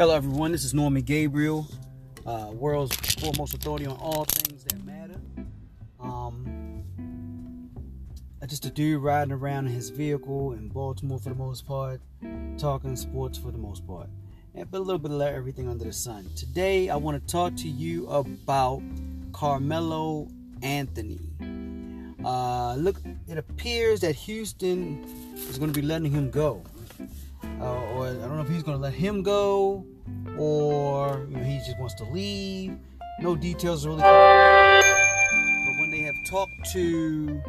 Hello, everyone. This is Norman Gabriel, uh, world's foremost authority on all things that matter. Um, just a dude riding around in his vehicle in Baltimore for the most part, talking sports for the most part, and but a little bit of everything under the sun. Today, I want to talk to you about Carmelo Anthony. Uh, look, it appears that Houston is going to be letting him go uh, or I don't know if he's going to let him go, or you know, he just wants to leave. No details really. But when they have talked to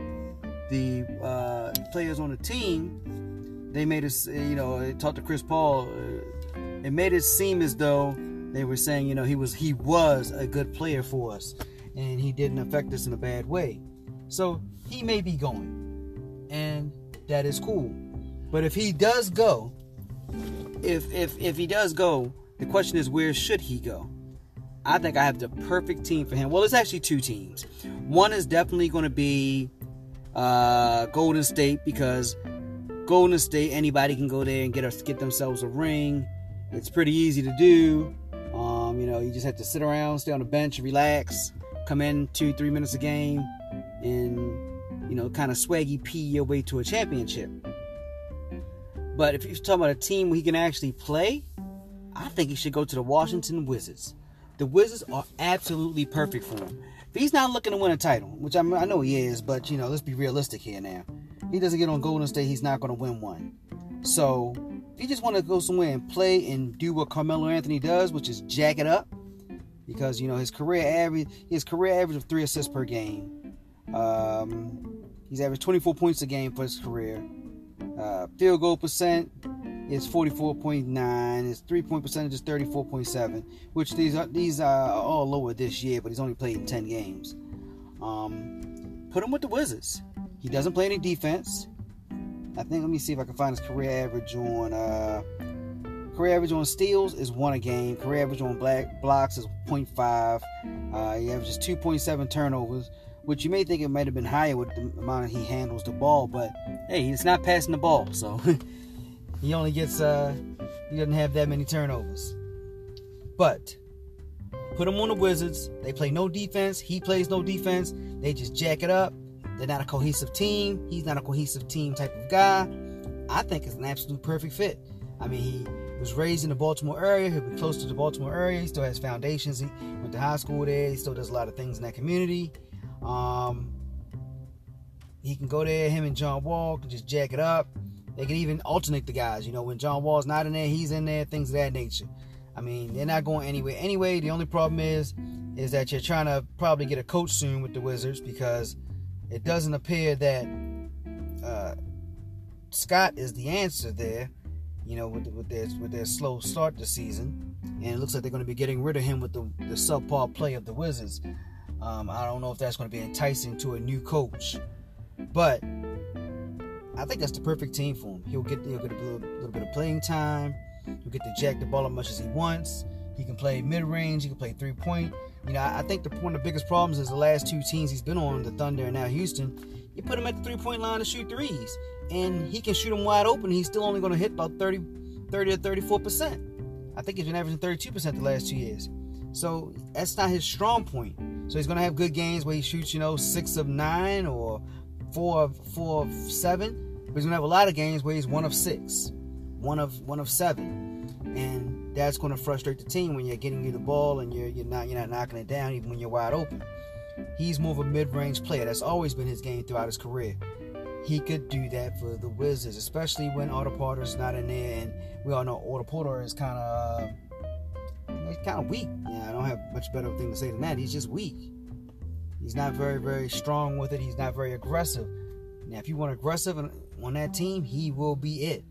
the uh, players on the team, they made us, you know, they talked to Chris Paul. Uh, it made it seem as though they were saying, you know, he was he was a good player for us, and he didn't affect us in a bad way. So he may be going, and that is cool. But if he does go, if if if he does go, the question is where should he go? I think I have the perfect team for him. Well, it's actually two teams. One is definitely going to be uh, Golden State because Golden State anybody can go there and get get themselves a ring. It's pretty easy to do. Um, you know, you just have to sit around, stay on the bench, relax, come in two, three minutes a game, and you know, kind of Swaggy P your way to a championship. But if you're talking about a team where he can actually play, I think he should go to the Washington Wizards. The Wizards are absolutely perfect for him. If he's not looking to win a title, which I, I know he is, but you know, let's be realistic here now. He doesn't get on Golden State, he's not going to win one. So if you just want to go somewhere and play and do what Carmelo Anthony does, which is jack it up, because you know his career average, his career average of three assists per game. Um, he's averaged 24 points a game for his career. Uh, field goal percent is 44.9. His three point percentage is 34.7, which these are these are all lower this year, but he's only played in 10 games. Um, put him with the Wizards. He doesn't play any defense. I think let me see if I can find his career average on uh, career average on steals is one a game. Career average on black blocks is 0.5. Uh, he averages 2.7 turnovers which you may think it might have been higher with the amount he handles the ball, but hey, he's not passing the ball, so he only gets uh he doesn't have that many turnovers. But put him on the Wizards. They play no defense. He plays no defense. They just jack it up. They're not a cohesive team. He's not a cohesive team type of guy. I think it's an absolute perfect fit. I mean, he was raised in the Baltimore area. He'll be close to the Baltimore area. He still has foundations. He went to high school there. He still does a lot of things in that community. Um, he can go there. Him and John Wall can just jack it up. They can even alternate the guys. You know, when John Wall's not in there, he's in there. Things of that nature. I mean, they're not going anywhere. Anyway, the only problem is, is that you're trying to probably get a coach soon with the Wizards because it doesn't appear that uh, Scott is the answer there. You know, with, with their with their slow start to season, and it looks like they're going to be getting rid of him with the the subpar play of the Wizards. Um, I don't know if that's going to be enticing to a new coach, but I think that's the perfect team for him. He'll get he'll get a little, little bit of playing time. He'll get to jack the ball as much as he wants. He can play mid range. He can play three point. You know, I think the, one of the biggest problems is the last two teams he's been on, the Thunder and now Houston. You put him at the three point line to shoot threes, and he can shoot them wide open. He's still only going to hit about 30, 30 or 34 percent. I think he's been averaging 32 percent the last two years. So that's not his strong point. So he's gonna have good games where he shoots, you know, six of nine or four of four of seven. But he's gonna have a lot of games where he's one of six, one of one of seven, and that's gonna frustrate the team when you're getting you the ball and you're you're not you're not knocking it down even when you're wide open. He's more of a mid-range player. That's always been his game throughout his career. He could do that for the Wizards, especially when Otto Porter's not in there, and we all know Otto Porter is kind of. Uh, kind of weak. Yeah, I don't have much better thing to say than that. He's just weak. He's not very, very strong with it. He's not very aggressive. Now, if you want aggressive on that team, he will be it.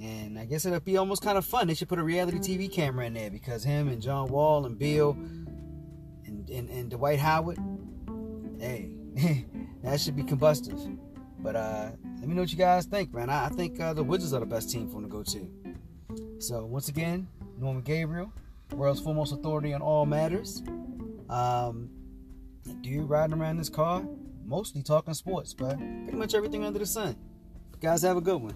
And I guess it'll be almost kind of fun. They should put a reality TV camera in there because him and John Wall and Beal and, and, and Dwight Howard, hey, that should be combustive. But uh, let me know what you guys think, man. I, I think uh, the Wizards are the best team for him to go to. So, once again, Norman Gabriel world's foremost authority on all matters. Um, dude riding around this car, mostly talking sports, but pretty much everything under the sun. Guys, have a good one.